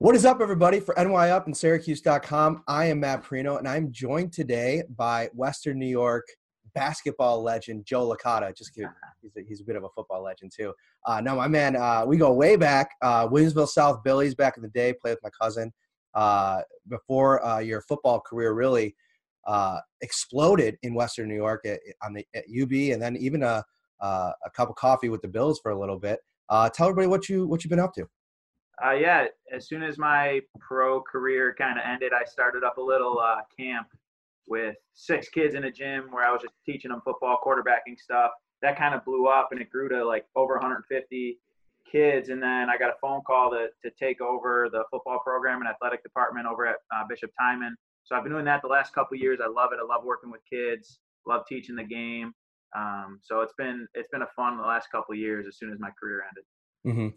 What is up, everybody? For NY Up and Syracuse.com, I am Matt Parrino, and I'm joined today by Western New York basketball legend Joe Licata. Just kidding. He's a, he's a bit of a football legend, too. Uh, no, my man, uh, we go way back. Uh, Williamsville South Billies back in the day, played with my cousin. Uh, before uh, your football career really uh, exploded in Western New York at, on the, at UB, and then even a, a cup of coffee with the Bills for a little bit. tell everybody what, you, what you've been up to. Uh, yeah, as soon as my pro career kind of ended, I started up a little uh, camp with six kids in a gym where I was just teaching them football, quarterbacking stuff. That kind of blew up and it grew to like over 150 kids. And then I got a phone call to, to take over the football program and athletic department over at uh, Bishop Timon. So I've been doing that the last couple years. I love it. I love working with kids. Love teaching the game. Um, so it's been it's been a fun the last couple years. As soon as my career ended. Mm-hmm.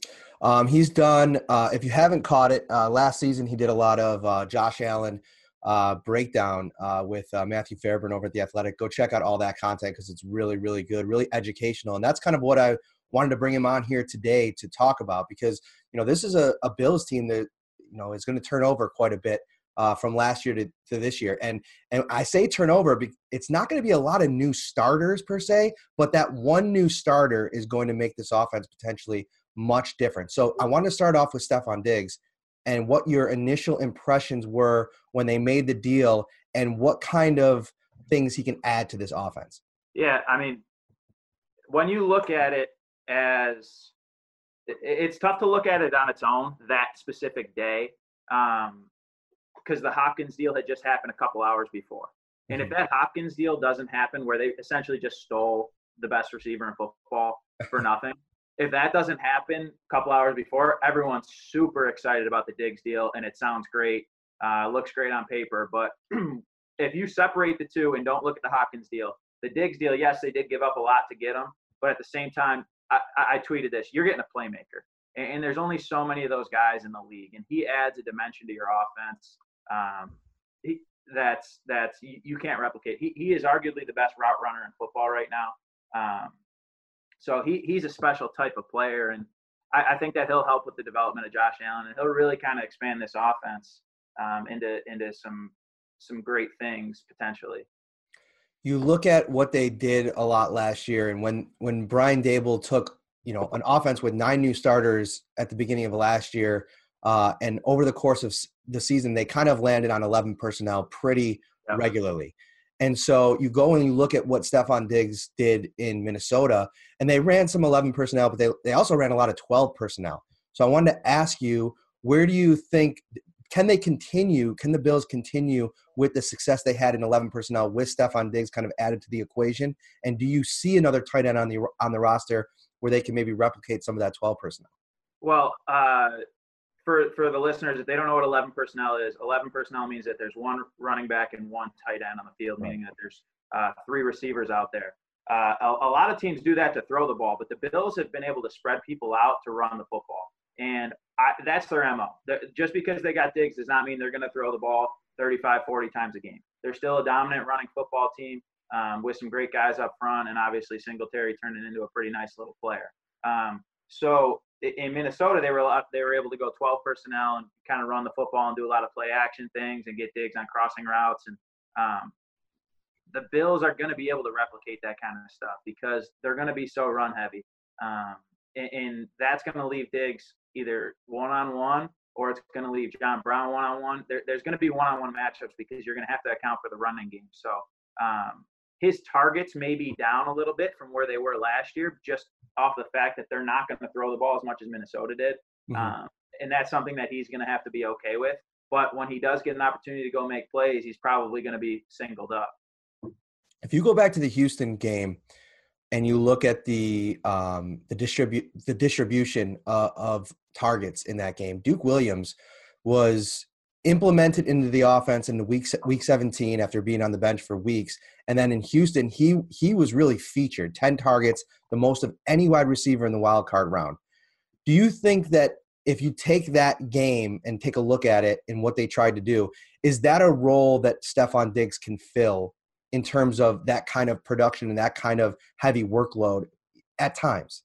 Um, he's done. Uh, if you haven't caught it, uh, last season he did a lot of uh, Josh Allen uh, breakdown uh, with uh, Matthew Fairburn over at the Athletic. Go check out all that content because it's really, really good, really educational, and that's kind of what I wanted to bring him on here today to talk about because you know this is a, a Bills team that you know is going to turn over quite a bit. from last year to, to this year, and and I say turnover, it's not going to be a lot of new starters per se, but that one new starter is going to make this offense potentially much different. So I want to start off with Stefon Diggs and what your initial impressions were when they made the deal and what kind of things he can add to this offense. Yeah, I mean, when you look at it as it's tough to look at it on its own that specific day because um, the Hopkins deal had just happened a couple hours before. And if mm-hmm. that Hopkins deal doesn't happen, where they essentially just stole the best receiver in football for nothing, if that doesn't happen a couple hours before, everyone's super excited about the Diggs deal, and it sounds great, uh, looks great on paper. But if you separate the two and don't look at the Hopkins deal, the Diggs deal, yes, they did give up a lot to get him, but at the same time, I, I tweeted this: you're getting a playmaker, and, and, there's only so many of those guys in the league, and he adds a dimension to your offense. Um, he, that's that's you, you, can't replicate. He he is arguably the best route runner in football right now. Um, so he he's a special type of player, and I, I think that he'll help with the development of Josh Allen, and he'll really kind of expand this offense um, into into some some great things potentially. You look at what they did a lot last year, and when when Brian Daboll took you know an offense with nine new starters at the beginning of last year, uh, and over the course of the season, they kind of landed on eleven personnel pretty yeah. regularly. And so you go and you look at what Stefon Diggs did in Minnesota, and they ran some 11 personnel, but they, they also ran a lot of 12 personnel. So I wanted to ask you, where do you think can they continue? Can the Bills continue with the success they had in 11 personnel with Stefon Diggs kind of added to the equation? And do you see another tight end on the on the roster where they can maybe replicate some of that 12 personnel? Well, uh, for for the listeners, if they don't know what 11 personnel is, 11 personnel means that there's one running back and one tight end on the field, meaning that there's uh, three receivers out there. Uh, a, a, lot of teams do that to throw the ball, but the Bills have been able to spread people out to run the football, and I, that's their mo. They're, just because they got Diggs does not mean they're going to throw the ball 35, 40 times a game. They're still a dominant running football team um, with some great guys up front, and obviously Singletary turning into a pretty nice little player. Um, so in Minnesota, they were they were able to go 12 personnel and kind of run the football and do a lot of play action things and get Diggs on crossing routes. And um, the Bills are going to be able to replicate that kind of stuff because they're going to be so run heavy, um, and, and, that's going to leave Diggs either one on one or it's going to leave John Brown one on one. There's going to be one on one matchups because you're going to have to account for the running game. So um, his targets may be down a little bit from where they were last year, just off the fact that they're not going to throw the ball as much as Minnesota did. Mm-hmm. Um, and that's something that he's going to have to be okay with. But when he does get an opportunity to go make plays, he's probably going to be singled up. If you go back to the Houston game and you look at the um, the distribute the distribution uh, of targets in that game, Duke Williams was implemented into the offense in the week week 17 after being on the bench for weeks. And then in Houston he he was really featured 10 targets the most of any wide receiver in the wild card round. Do you think that if you take that game and take a look at it and what they tried to do is that a role that Stefon Diggs can fill in terms of that kind of production and that kind of heavy workload at times?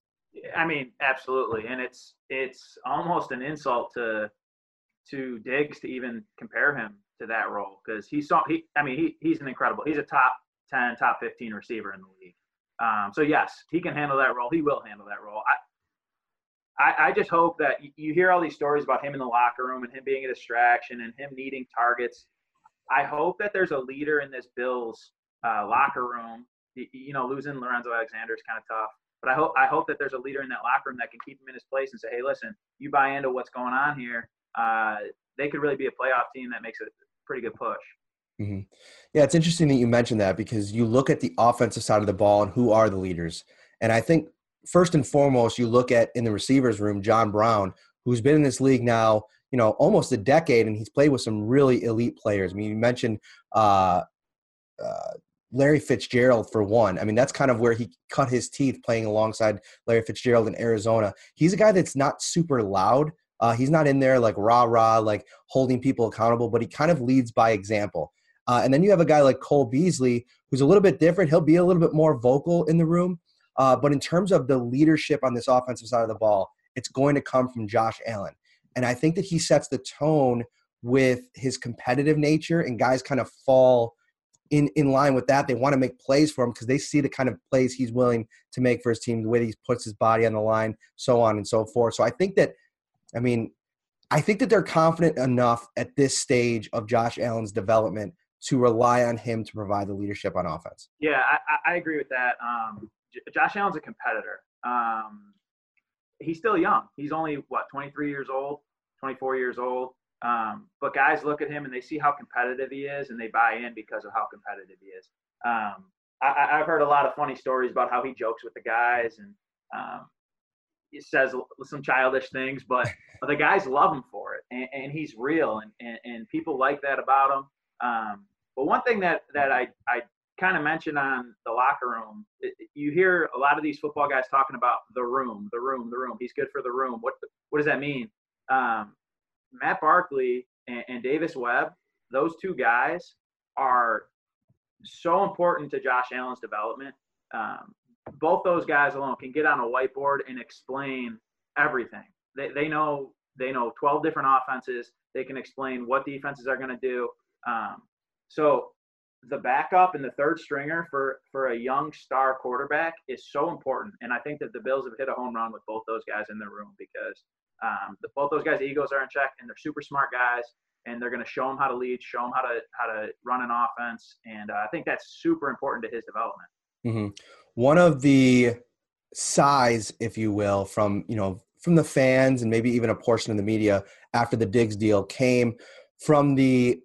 I mean absolutely. And it's it's almost an insult to to Diggs to even compare him to that role because he saw he I mean he he's an incredible he's a top 10 top 15 receiver in the league. Um, so yes, he can handle that role. He will handle that role. I, I, I just hope that you hear all these stories about him in the locker room and him being a distraction and him needing targets. I hope that there's a leader in this Bills uh, locker room. You know, losing Lorenzo Alexander is kind of tough, but I hope I hope that there's a leader in that locker room that can keep him in his place and say, "Hey, listen, you buy into what's going on here. Uh, they could really be a playoff team that makes a pretty good push." Mm-hmm. Yeah, it's interesting that you mentioned that because you look at the offensive side of the ball and who are the leaders. And I think first and foremost, you look at in the receivers room, John Brown, who's been in this league now, you know, almost a decade, and he's played with some really elite players. I mean, you mentioned uh, uh, Larry Fitzgerald for one. I mean, that's kind of where he cut his teeth playing alongside Larry Fitzgerald in Arizona. He's a guy that's not super loud. Uh, he's not in there like rah rah, like holding people accountable, but he kind of leads by example. Uh, and then you have a guy like Cole Beasley, who's a little bit different. He'll be a little bit more vocal in the room. Uh, but in terms of the leadership on this offensive side of the ball, it's going to come from Josh Allen. And I think that he sets the tone with his competitive nature, and guys kind of fall in, in line with that. They want to make plays for him because they see the kind of plays he's willing to make for his team, the way he puts his body on the line, so on and so forth. So I think that, I mean, I think that they're confident enough at this stage of Josh Allen's development to rely on him to provide the leadership on offense. Yeah, I, I agree with that. Um, Josh Allen's a competitor. Um, he's still young. He's only what 23 years old, 24 years old. Um, but guys look at him and they see how competitive he is, and they buy in because of how competitive he is. Um, I, have heard a lot of funny stories about how he jokes with the guys and um, he says some childish things, but the guys love him for it, and, and he's real, and, and, and people like that about him. Um, but one thing that that I I kind of mentioned on the locker room, it, you hear a lot of these football guys talking about the room, the room, the room. He's good for the room. What what does that mean? Um, Matt Barkley and, and Davis Webb, those two guys are so important to Josh Allen's development. Um, both those guys alone can get on a whiteboard and explain everything. They, they know they know 12 different offenses. They can explain what defenses are going to do. Um, so the backup and the third stringer for for a young star quarterback is so important. And I think that the Bills have hit a home run with both those guys in the room because um, the, both those guys' egos are in check and they're super smart guys. And they're going to show him how to lead, show him how to how to run an offense, and uh, I think that's super important to his development. Mm-hmm. One of the sighs, if you will, from you know from the fans and maybe even a portion of the media after the Diggs deal came from the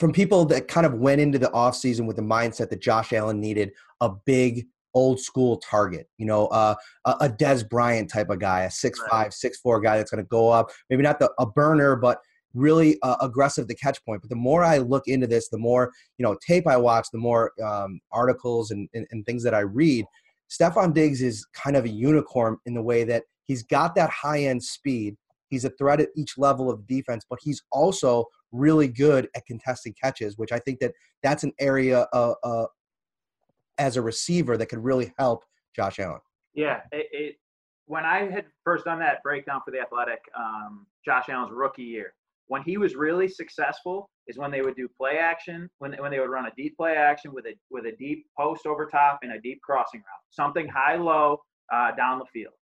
from people that kind of went into the offseason with the mindset that Josh Allen needed a big old school target, you know, uh, a Dez Bryant type of guy, a six five, six four guy that's going to go up, maybe not the, a burner, but really uh, aggressive the catch point. But the more I look into this, the more you know tape I watch, the more um, articles and, and, and things that I read. Stefon Diggs is kind of a unicorn in the way that he's got that high end speed. He's a threat at each level of defense, but he's also really good at contesting catches, which I think that that's an area uh, uh, as a receiver that could really help Josh Allen. Yeah, it, it, when I had first done that breakdown for the Athletic, um, Josh Allen's rookie year, when he was really successful is when they would do play action, when when they would run a deep play action with a with a deep post over top and a deep crossing route, something high low uh, down the field.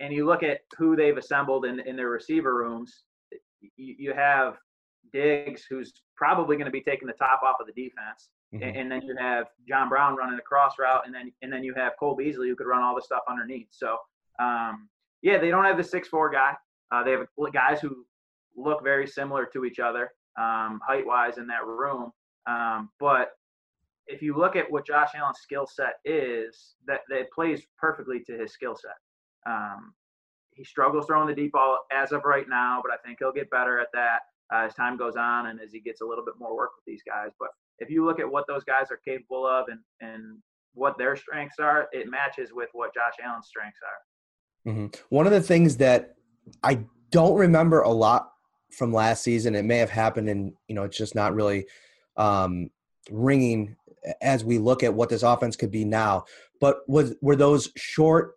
And you look at who they've assembled in in their receiver rooms. You, you have Diggs, who's probably going to be taking the top off of the defense. Mm-hmm. And, and, then you have John Brown running a cross route, and then and then you have Cole Beasley who could run all the stuff underneath. So um, yeah, they don't have the six four guy. Uh, they have guys who look very similar to each other um, height wise in that room. Um, but if you look at what Josh Allen's skill set is, that, that plays perfectly to his skill set. Um, he struggles throwing the deep ball as of right now, but I think he'll get better at that uh, as time goes on and as he gets a little bit more work with these guys. But if you look at what those guys are capable of and, and what their strengths are, it matches with what Josh Allen's strengths are. Mm-hmm. One of the things that I don't remember a lot from last season, it may have happened and, you know, it's just not really um, ringing as we look at what this offense could be now. But was were those short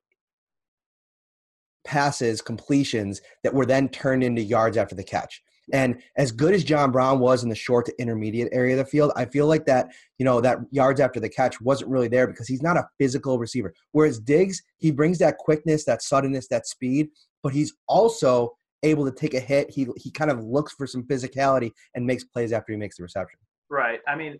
passes, completions that were then turned into yards after the catch? And as good as John Brown was in the short to intermediate area of the field, I feel like that, you know, that yards after the catch wasn't really there because he's not a physical receiver. Whereas Diggs, he brings that quickness, that suddenness, that speed, but he's also able to take a hit. He he kind of looks for some physicality and makes plays after he makes the reception. Right. I mean,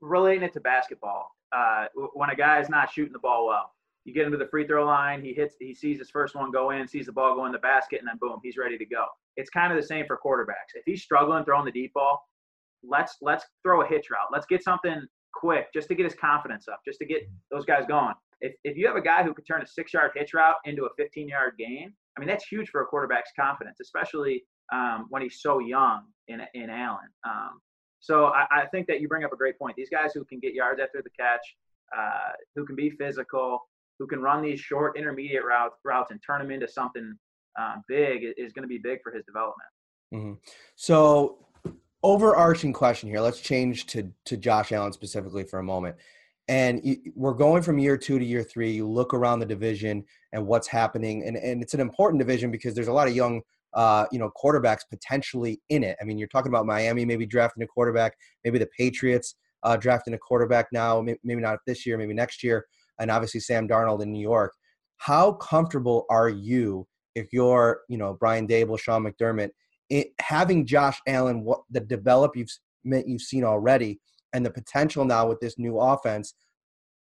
relating it to basketball, uh, when a guy is not shooting the ball well, you get him to the free throw line, he hits, he sees his first one go in, sees the ball go in the basket, and then boom, he's ready to go. It's kind of the same for quarterbacks. If he's struggling throwing the deep ball, let's let's throw a hitch route. Let's get something quick just to get his confidence up, just to get those guys going. If if you have a guy who could turn a six yard hitch route into a 15 yard gain, I mean that's huge for a quarterback's confidence, especially um, when he's so young in in Allen. Um, so I, I, think that you bring up a great point. These guys who can get yards after the catch, uh, who can be physical, who can run these short intermediate routes routes and turn them into something um, big is going to be big for his development. Mm-hmm. So, overarching question here. Let's change to to Josh Allen specifically for a moment. And we're going from year two to year three. You look around the division and what's happening, and, and it's an important division because there's a lot of young, uh, you know, quarterbacks potentially in it. I mean, you're talking about Miami maybe drafting a quarterback, maybe the Patriots uh, drafting a quarterback now, maybe not this year, maybe next year and obviously Sam Darnold in New York. How comfortable are you if you're, you know, Brian Daboll, Sean McDermott, it, having Josh Allen, what the develop you've you've seen already, and the potential now with this new offense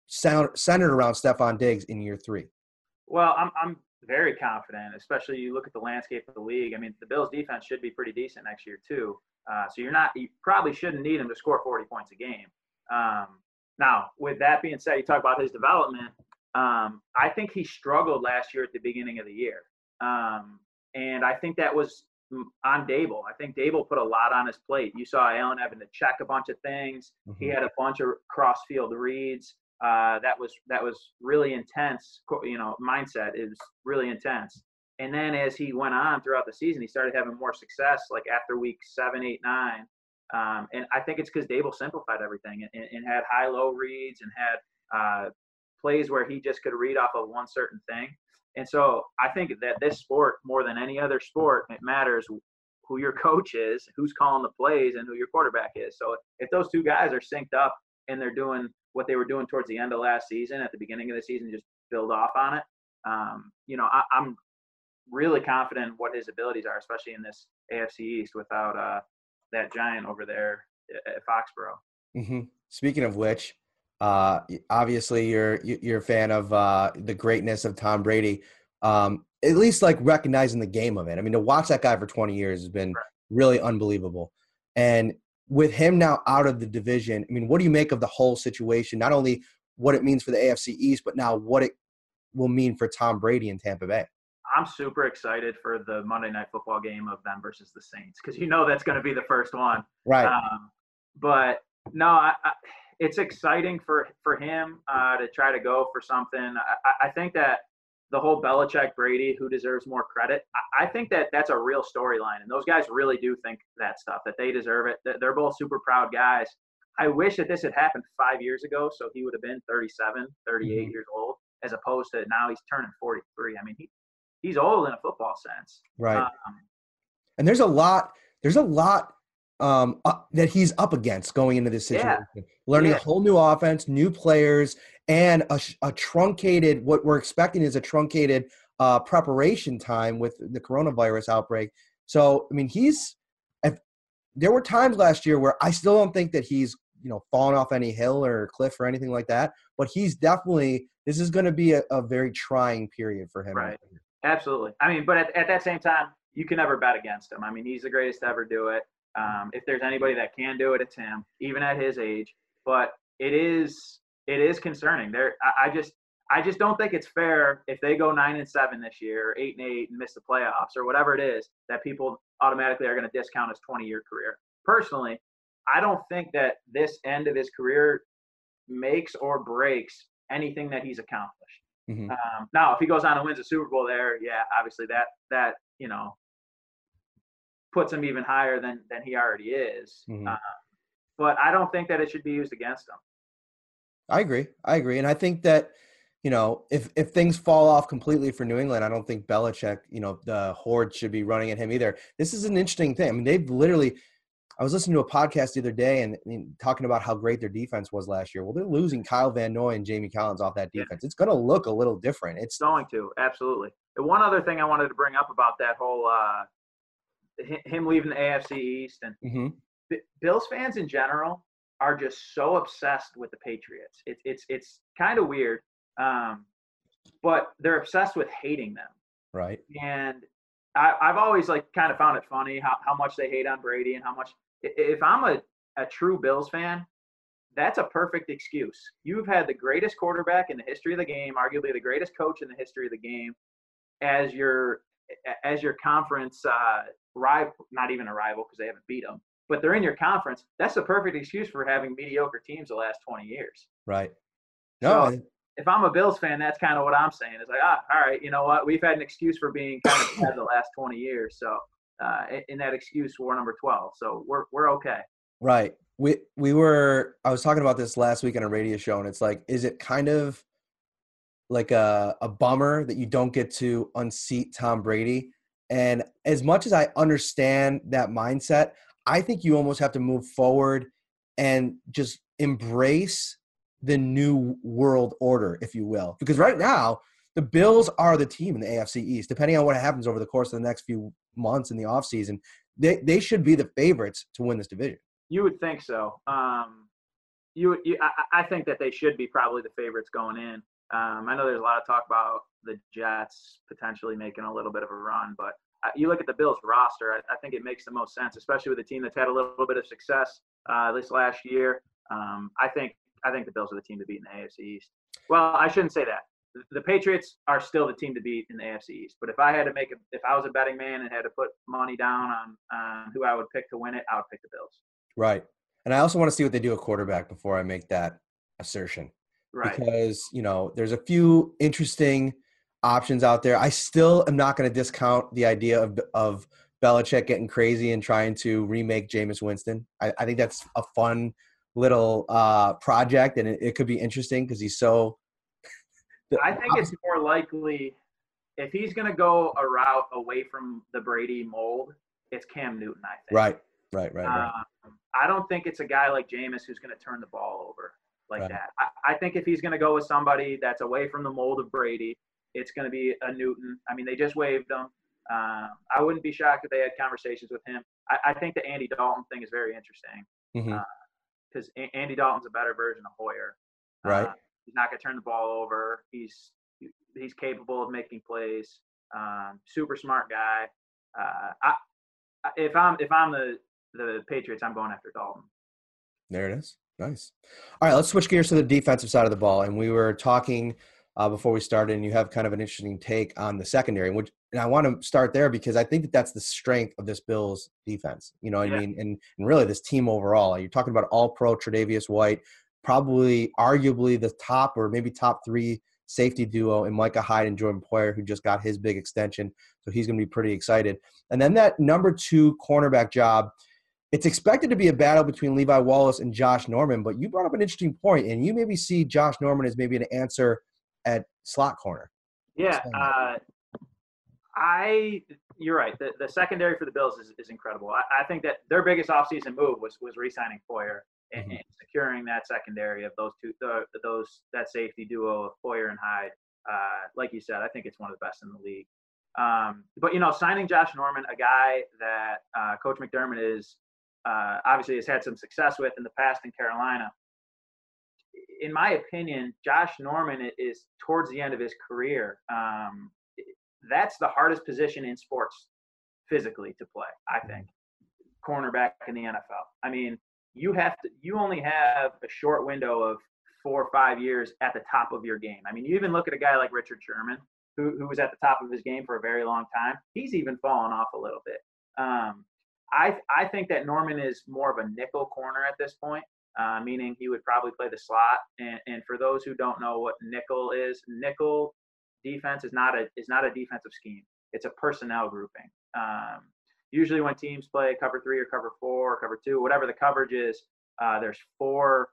centered around Stefon Diggs in year three? Well, I'm I'm very confident, especially you look at the landscape of the league. I mean, the Bills' defense should be pretty decent next year too. Uh, so you're not you probably shouldn't need him to score 40 points a game. Um, now, with that being said, you talk about his development. Um, I think he struggled last year at the beginning of the year. Um, and I think that was on Daboll. I think Daboll put a lot on his plate. You saw Allen having to check a bunch of things. Mm-hmm. He had a bunch of cross field reads. Uh, that was that was really intense. You know, mindset is really intense. And then as he went on throughout the season, he started having more success. Like after week seven, eight, nine, um, and I think it's because Daboll simplified everything and, and, had high low reads and had uh, plays where he just could read off of one certain thing. And so I think that this sport, more than any other sport, it matters who your coach is, who's calling the plays, and who your quarterback is. So if those two guys are synced up and they're doing what they were doing towards the end of last season, at the beginning of the season, just build off on it. Um, you know, I, am really confident what his abilities are, especially in this AFC East without uh, that giant over there at Foxborough. Mm-hmm. Speaking of which, uh, obviously you're you're a fan of uh, the greatness of Tom Brady. Um, at least like recognizing the game of it. I mean, to watch that guy for 20 years has been really unbelievable. And with him now out of the division, I mean, what do you make of the whole situation? Not only what it means for the AFC East, but now what it will mean for Tom Brady in Tampa Bay. I'm super excited for the Monday Night Football game of them versus the Saints because you know that's going to be the first one. Right. Um, but no, I, I, it's exciting for for him uh, to try to go for something. I, I, think that the whole Belichick Brady, who deserves more credit, I, think that that's a real storyline, and those guys really do think that stuff that they deserve it. They're both super proud guys. I wish that this had happened five years ago, so he would have been 37, 38 mm-hmm. years old, as opposed to now he's turning 43. I mean, he he's old in a football sense. Right. Um, and there's a lot. There's a lot um, uh, that he's up against going into this situation. Yeah. Learning yeah. a whole new offense, new players, and a, a, truncated. What we're expecting is a truncated uh, preparation time with the coronavirus outbreak. So, I mean, he's. If, there were times last year where I still don't think that he's you know fallen off any hill or cliff or anything like that. But he's definitely. This is going to be a, a very trying period for him. Right. Absolutely. I mean, but at, at that same time, you can never bet against him. I mean, he's the greatest to ever do it. Um, if there's anybody that can do it, it's him, even at his age. But it is it is concerning. There, I, I just I just don't think it's fair if they go nine and seven this year, or eight and eight, and miss the playoffs, or whatever it is, that people automatically are going to discount his 20 year career. Personally, I don't think that this end of his career makes or breaks anything that he's accomplished. Mm-hmm. Um, now, if he goes on and wins a Super Bowl there, yeah, obviously that that you know puts him even higher than than he already is. Mm-hmm. Uh, but I don't think that it should be used against him. I agree. I agree, and I think that you know, if if things fall off completely for New England, I don't think Belichick, you know, the horde should be running at him either. This is an interesting thing. I mean, they've literally. I was listening to a podcast the other day and, and talking about how great their defense was last year. Well, they're losing Kyle Van Noy and Jamie Collins off that defense. Yeah. It's going to look a little different. It's going to absolutely. And one other thing I wanted to bring up about that whole uh, him leaving the AFC East and mm-hmm. Bills fans in general are just so obsessed with the Patriots. It's it's it's kind of weird um, but they're obsessed with hating them. Right. And I, have always like kind of found it funny how, how much they hate on Brady and how much. If I'm a, a true Bills fan, that's a perfect excuse. You've had the greatest quarterback in the history of the game, arguably the greatest coach in the history of the game, as your as your conference uh, rival. Not even a rival because they haven't beat them, but they're in your conference. That's the perfect excuse for having mediocre teams the last 20 years. Right. No, so, if I'm a Bills fan, that's kind of what I'm saying. It's like, ah, all right, you know what? We've had an excuse for being kind of bad the last 20 years. So, uh, in that excuse, we're number 12. So we're we're okay. Right. We we were. I was talking about this last week on a radio show, and it's like, is it kind of like a a bummer that you don't get to unseat Tom Brady? And as much as I understand that mindset, I think you almost have to move forward and just embrace the new world order, if you will. Because right now, the Bills are the team in the AFC East. Depending on what happens over the course of the next few months in the offseason, they, they should be the favorites to win this division. You would think so. Um, you, you I, I, think that they should be probably the favorites going in. Um, I know there's a lot of talk about the Jets potentially making a little bit of a run, but uh, you look at the Bills roster, I, I, think it makes the most sense, especially with a team that's had a little bit of success uh, this last year. Um, I think I think the Bills are the team to beat in the AFC East. Well, I shouldn't say that. The Patriots are still the team to beat in the AFC East. But if I had to make a, if I was a betting man and had to put money down on, on who I would pick to win it, I would pick the Bills. Right. And I also want to see what they do at quarterback before I make that assertion. Right. Because, you know, there's a few interesting options out there. I still am not going to discount the idea of, of Belichick getting crazy and trying to remake Jameis Winston. I, I think that's a fun little uh, project, and it, it could be interesting because he's so. I think it's more likely if he's going to go a route away from the Brady mold, it's Cam Newton. I think. Right, right, right. right. Um, I don't think it's a guy like Jameis who's going to turn the ball over like right. that. I, I, think if he's going to go with somebody that's away from the mold of Brady, it's going to be a Newton. I mean, they just waived him. Um, I wouldn't be shocked if they had conversations with him. I, I think the Andy Dalton thing is very interesting. Mm-hmm. Uh, because Andy Dalton's a better version of Hoyer. Right. Uh, he's not going to turn the ball over. He's he's capable of making plays. Um, super smart guy. Uh, I, if I'm if I'm the the Patriots, I'm going after Dalton. There it is. Nice. All right, let's switch gears to the defensive side of the ball. And we were talking uh, before we started, and you have kind of an interesting take on the secondary, which and I want to start there because I think that that's the strength of this Bills defense. You know what yeah. I mean? And and really this team overall. You're talking about all pro Tre'Davious White, probably arguably the top or maybe top three safety duo in Micah Hyde and Jordan Poyer, who just got his big extension. So he's going to be pretty excited. And then that number two cornerback job, it's expected to be a battle between Levi Wallace and Josh Norman. But you brought up an interesting point, and you maybe see Josh Norman as maybe an answer at slot corner. Yeah, uh, I you're right. The, the secondary for the Bills is, is incredible. I, I think that their biggest offseason move was was re-signing Poyer and, mm-hmm. and securing that secondary of those two the, those that safety duo of Poyer and Hyde. Uh, like you said, I think it's one of the best in the league. Um, but you know, signing Josh Norman, a guy that uh, Coach McDermott is uh, obviously has had some success with in the past in Carolina. In my opinion, Josh Norman is towards the end of his career. Um, that's the hardest position in sports physically to play, I mm-hmm. think. Cornerback in the NFL. I mean, you have to you only have a short window of four or five years at the top of your game. I mean, you even look at a guy like Richard Sherman, who, who was at the top of his game for a very long time. He's even fallen off a little bit. Um, I I think that Norman is more of a nickel corner at this point, uh, meaning he would probably play the slot. And, and for those who don't know what nickel is, nickel defense is not a is not a defensive scheme. It's a personnel grouping. Um, usually, when teams play cover three or cover four or cover two, whatever the coverage is, uh, there's four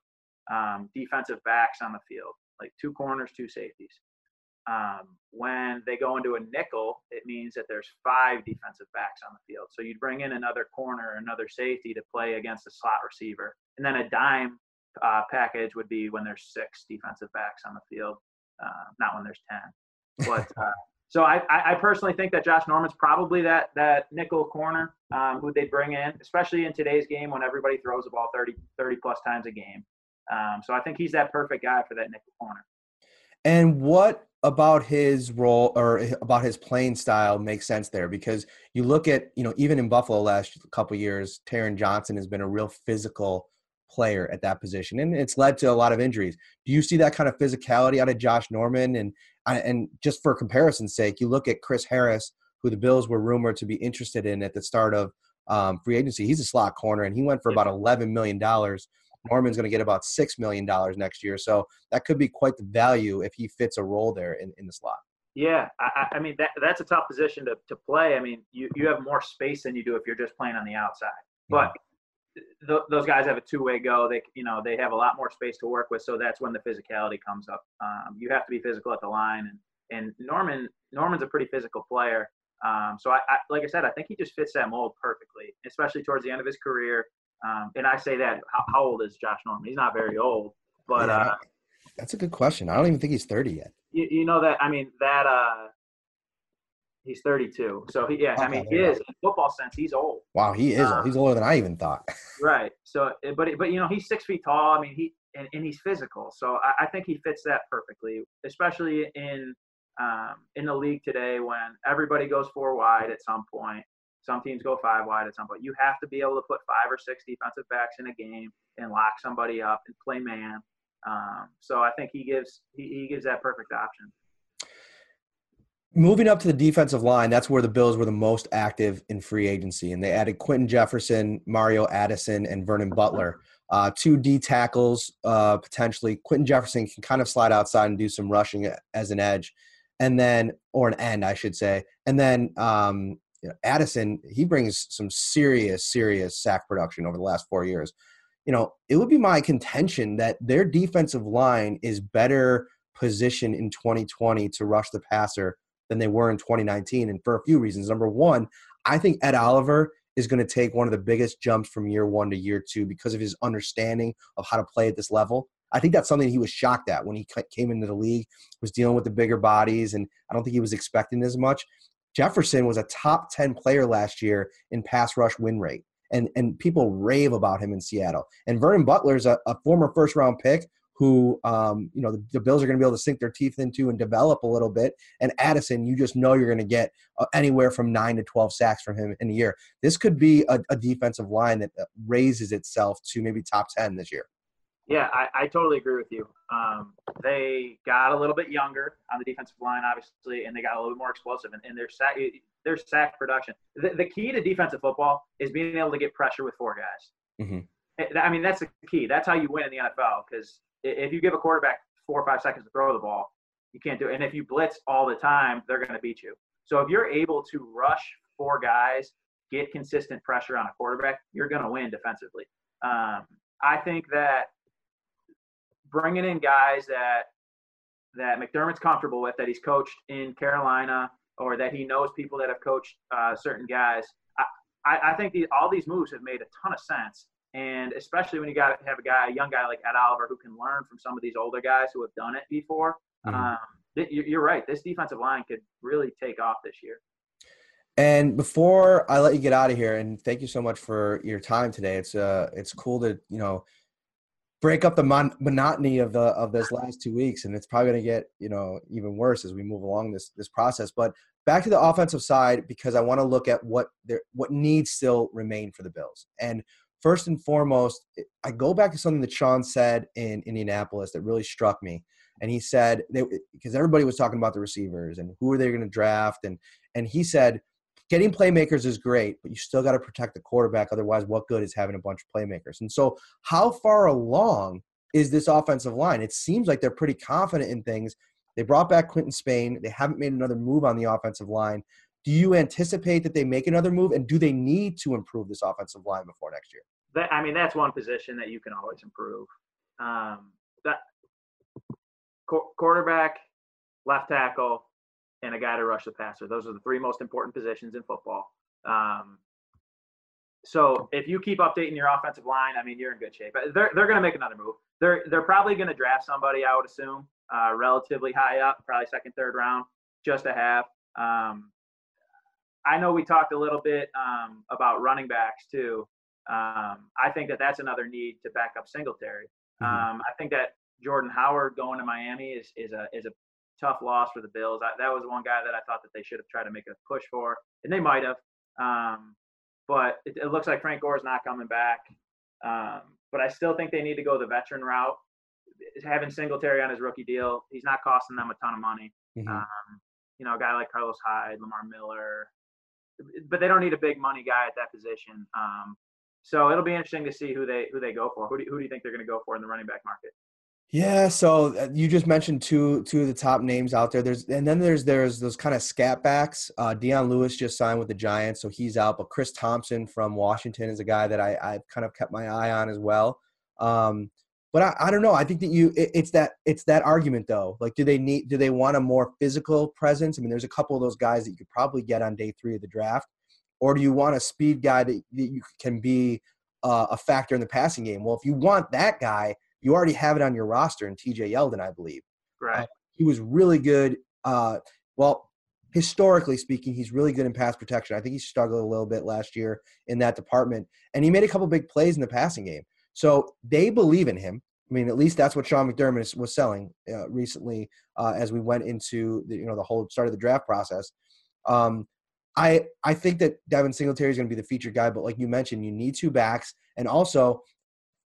um, defensive backs on the field. like two corners, two safeties. Um, when they go into a nickel, it means that there's five defensive backs on the field. So you'd bring in another corner, another safety to play against a slot receiver, and then a dime uh, package would be when there's six defensive backs on the field, uh, not when there's ten. But uh, so I, I personally think that Josh Norman's probably that that nickel corner um, who they bring in, especially in today's game when everybody throws the ball 30, 30 plus times a game. Um, so I think he's that perfect guy for that nickel corner. And what about his role or about his playing style makes sense there? Because you look at, you know, even in Buffalo last couple years, Taron Johnson has been a real physical player at that position, and it's led to a lot of injuries. Do you see that kind of physicality out of Josh Norman? And and just for comparison's sake, you look at Chris Harris, who the Bills were rumored to be interested in at the start of um, free agency. He's a slot corner, and he went for about eleven million dollars. Norman's going to get about six million dollars next year, so that could be quite the value if he fits a role there in, in the slot. Yeah, I, I mean that that's a tough position to, to play. I mean, you, you have more space than you do if you're just playing on the outside. But th- those guys have a two way go. They you know they have a lot more space to work with, so that's when the physicality comes up. Um, you have to be physical at the line, and and Norman Norman's a pretty physical player. Um, so I, I, like I said, I think he just fits that mold perfectly, especially towards the end of his career. Um, and I say that, how, how, old is Josh Norman? He's not very old, but yeah, uh, that's a good question. I don't even think he's 30 yet. You, you know that? I mean, that uh, he's 32. So he, yeah, okay, I mean, he is in football sense, he's old. Wow, he is. Um, he's older than I even thought. right. So, eh, but but you know, he's six feet tall. I mean, he and, and he's physical. So I, I think he fits that perfectly, especially in um, in the league today when everybody goes four wide at some point. Some teams go five wide at some point. You have to be able to put five or six defensive backs in a game and lock somebody up and play man. Um, so I think he gives he, he gives that perfect option. Moving up to the defensive line, that's where the Bills were the most active in free agency, and they added Quinton Jefferson, Mario Addison, and Vernon Butler. Uh, two D tackles uh, potentially. Quinton Jefferson can kind of slide outside and do some rushing as an edge, and then or an end, I should say. And then um, you know, Addison, he brings some serious, serious sack production over the last four years. You know, it would be my contention that their defensive line is better positioned in 2020 to rush the passer than they were in 2019, and for a few reasons. Number one, I think Ed Oliver is going to take one of the biggest jumps from year one to year two because of his understanding of how to play at this level. I think that's something he was shocked at when he came into the league, was dealing with the bigger bodies, and I don't think he was expecting as much. Jefferson was a top 10 player last year in pass rush win rate. And, and people rave about him in Seattle. And Vernon Butler's a, a former first round pick who um, you know the, the, Bills are going to be able to sink their teeth into and develop a little bit. And Addison, you just know you're going to get uh, anywhere from nine to twelve sacks from him in a year. This could be a, a defensive line that uh, raises itself to maybe top ten this year. Yeah, I, I totally agree with you. Um, they got a little bit younger on the defensive line, obviously, and they got a little bit more explosive And, in their sack their sack production. The, the, key to defensive football is being able to get pressure with four guys. Mm-hmm. I mean, that's the key. That's how you win in the NFL. Because if you give a quarterback four or five seconds to throw the ball, you can't do it. And if you blitz all the time, they're going to beat you. So if you're able to rush four guys, get consistent pressure on a quarterback, you're going to win defensively. Um, I think that bringing in guys that that McDermott's comfortable with, that he's coached in Carolina, or that he knows people that have coached uh, certain guys. I, I think the, all these moves have made a ton of sense, and especially when you got to have a guy, a young guy like Ed Oliver, who can learn from some of these older guys who have done it before. Mm-hmm. Um, you're right. This defensive line could really take off this year. And before I let you get out of here, and thank you so much for your time today. It's uh, it's cool to you know break up the mon- monotony of the of this last two weeks, and it's probably going to get you know even worse as we move along this this process. But back to the offensive side because I want to look at what there what needs still remain for the Bills. And first and foremost, I go back to something that Sean said in Indianapolis that really struck me. And he said because everybody was talking about the receivers and who are they going to draft, and and he said getting playmakers is great, but you still got to protect the quarterback. Otherwise, what good is having a bunch of playmakers? And so, how far along is this offensive line? It seems like they're pretty confident in things. They brought back Quinton Spain. They haven't made another move on the offensive line. Do you anticipate that they make another move, and do they need to improve this offensive line before next year? That, I mean, that's one position that you can always improve. Um, that qu- quarterback, left tackle, and a guy to rush the passer. Those are the three most important positions in football. Um, so if you keep updating your offensive line, I mean, you're in good shape. They're they're going to make another move. They're they're probably going to draft somebody, I would assume, uh, relatively high up, probably second, third round, just to have. Um, I know we talked a little bit um, about running backs too. Um, I think that that's another need to back up Singletary. Mm-hmm. Um, I think that Jordan Howard going to Miami is is a is a tough loss for the Bills. I, that was one guy that I thought that they should have tried to make a push for, and they might have. Um, but it, it, looks like Frank Gore is not coming back. Um, but I still think they need to go the veteran route. Having Singletary on his rookie deal, he's not costing them a ton of money. Mm-hmm. Um, you know, a guy like Carlos Hyde, Lamar Miller, but they don't need a big money guy at that position. Um, so it'll be interesting to see who they who they go for. Who do, who do you think they're going to go for in the running back market? Yeah, so uh, you just mentioned two two of the top names out there. There's and then there's there's those kind of scat backs. Uh, Dion Lewis just signed with the Giants, so he's out. But Chris Thompson from Washington is a guy that I I've kind of kept my eye on as well. Um, but I, I don't know. I think that you it, it's that it's that argument though. Like, do they need do they want a more physical presence? I mean, there's a couple of those guys that you could probably get on day three of the draft, or do you want a speed guy that, that you can be uh, a factor in the passing game? Well, if you want that guy you already have it on your roster in TJ Yeldon, I believe. Right. Uh, he was really good. Uh, well, historically speaking, he's really good in pass protection. I think he struggled a little bit last year in that department, and he made a couple big plays in the passing game. So they believe in him. I mean, at least that's what Sean McDermott was selling uh, recently uh, as we went into the, you know the whole start of the draft process. Um, I I think that Devin Singletary is going to be the featured guy, but like you mentioned, you need two backs, and also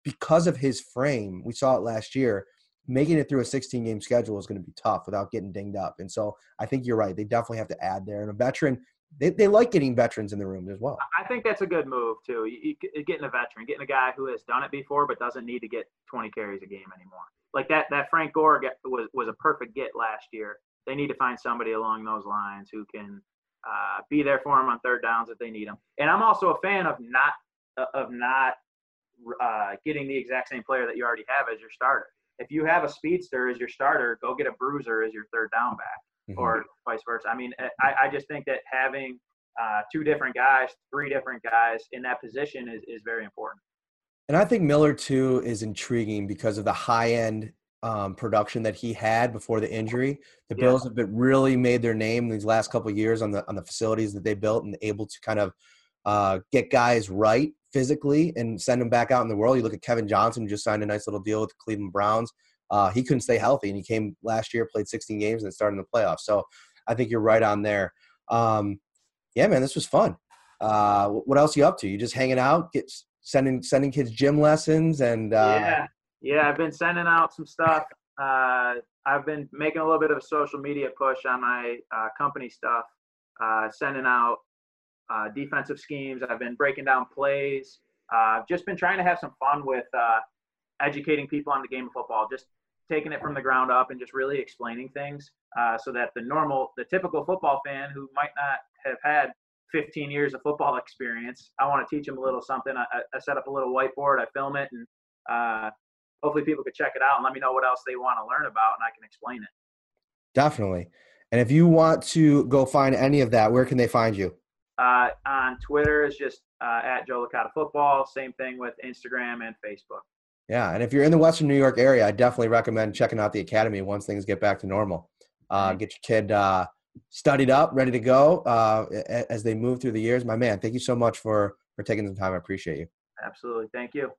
because of his frame, we saw it last year, making it through a 16 game schedule is going to be tough without getting dinged up. And so I think you're right. They definitely have to add there. And a veteran, they, they like getting veterans in the room as well. I think that's a good move, too. You, you, getting a veteran, getting a guy who has done it before but doesn't need to get 20 carries a game anymore. Like that, that Frank Gore was, was a perfect get last year. They need to find somebody along those lines who can uh, be there for them on third downs if they need them. And I'm also a fan of not of not uh, getting the exact same player that you already have as your starter. If you have a speedster as your starter, go get a bruiser as your third down back, mm-hmm. or vice versa. I mean, I, I just think that having uh, two different guys, three different guys in that position is, is very important. And I think Miller too is intriguing because of the high end um, production that he had before the injury. The yeah. Bills have been really made their name these last couple years on the on the facilities that they built and able to kind of uh, get guys right physically and send them back out in the world. You look at Kevin Johnson, who just signed a nice little deal with the Cleveland Browns. Uh, he couldn't stay healthy, and he came last year, played 16 games, and started in the playoffs. So I think you're right on there. Um, yeah, man, this was fun. Uh, what else you up to? You just hanging out, get sending sending kids gym lessons, and uh, yeah, yeah. I've been sending out some stuff. Uh, I've been making a little bit of a social media push on my uh, company stuff, uh, sending out uh, defensive schemes. I've been breaking down plays. Uh, I've just been trying to have some fun with uh, educating people on the game of football, just taking it from the ground up and just really explaining things uh, so that the normal, the typical football fan who might not have had 15 years of football experience, I want to teach them a little something. I, I set up a little whiteboard, I film it, and uh, hopefully people could check it out and let me know what else they want to learn about, and I can explain it. Definitely. And if you want to go find any of that, where can they find you? Uh, on Twitter is just uh, at Joe Licata Football. Same thing with Instagram and Facebook. Yeah, and if you're in the Western New York area, I definitely recommend checking out the academy once things get back to normal. Uh, get your kid uh, studied up, ready to go uh, as they move through the years. My man, thank you so much for for taking some time. I appreciate you. Absolutely, thank you.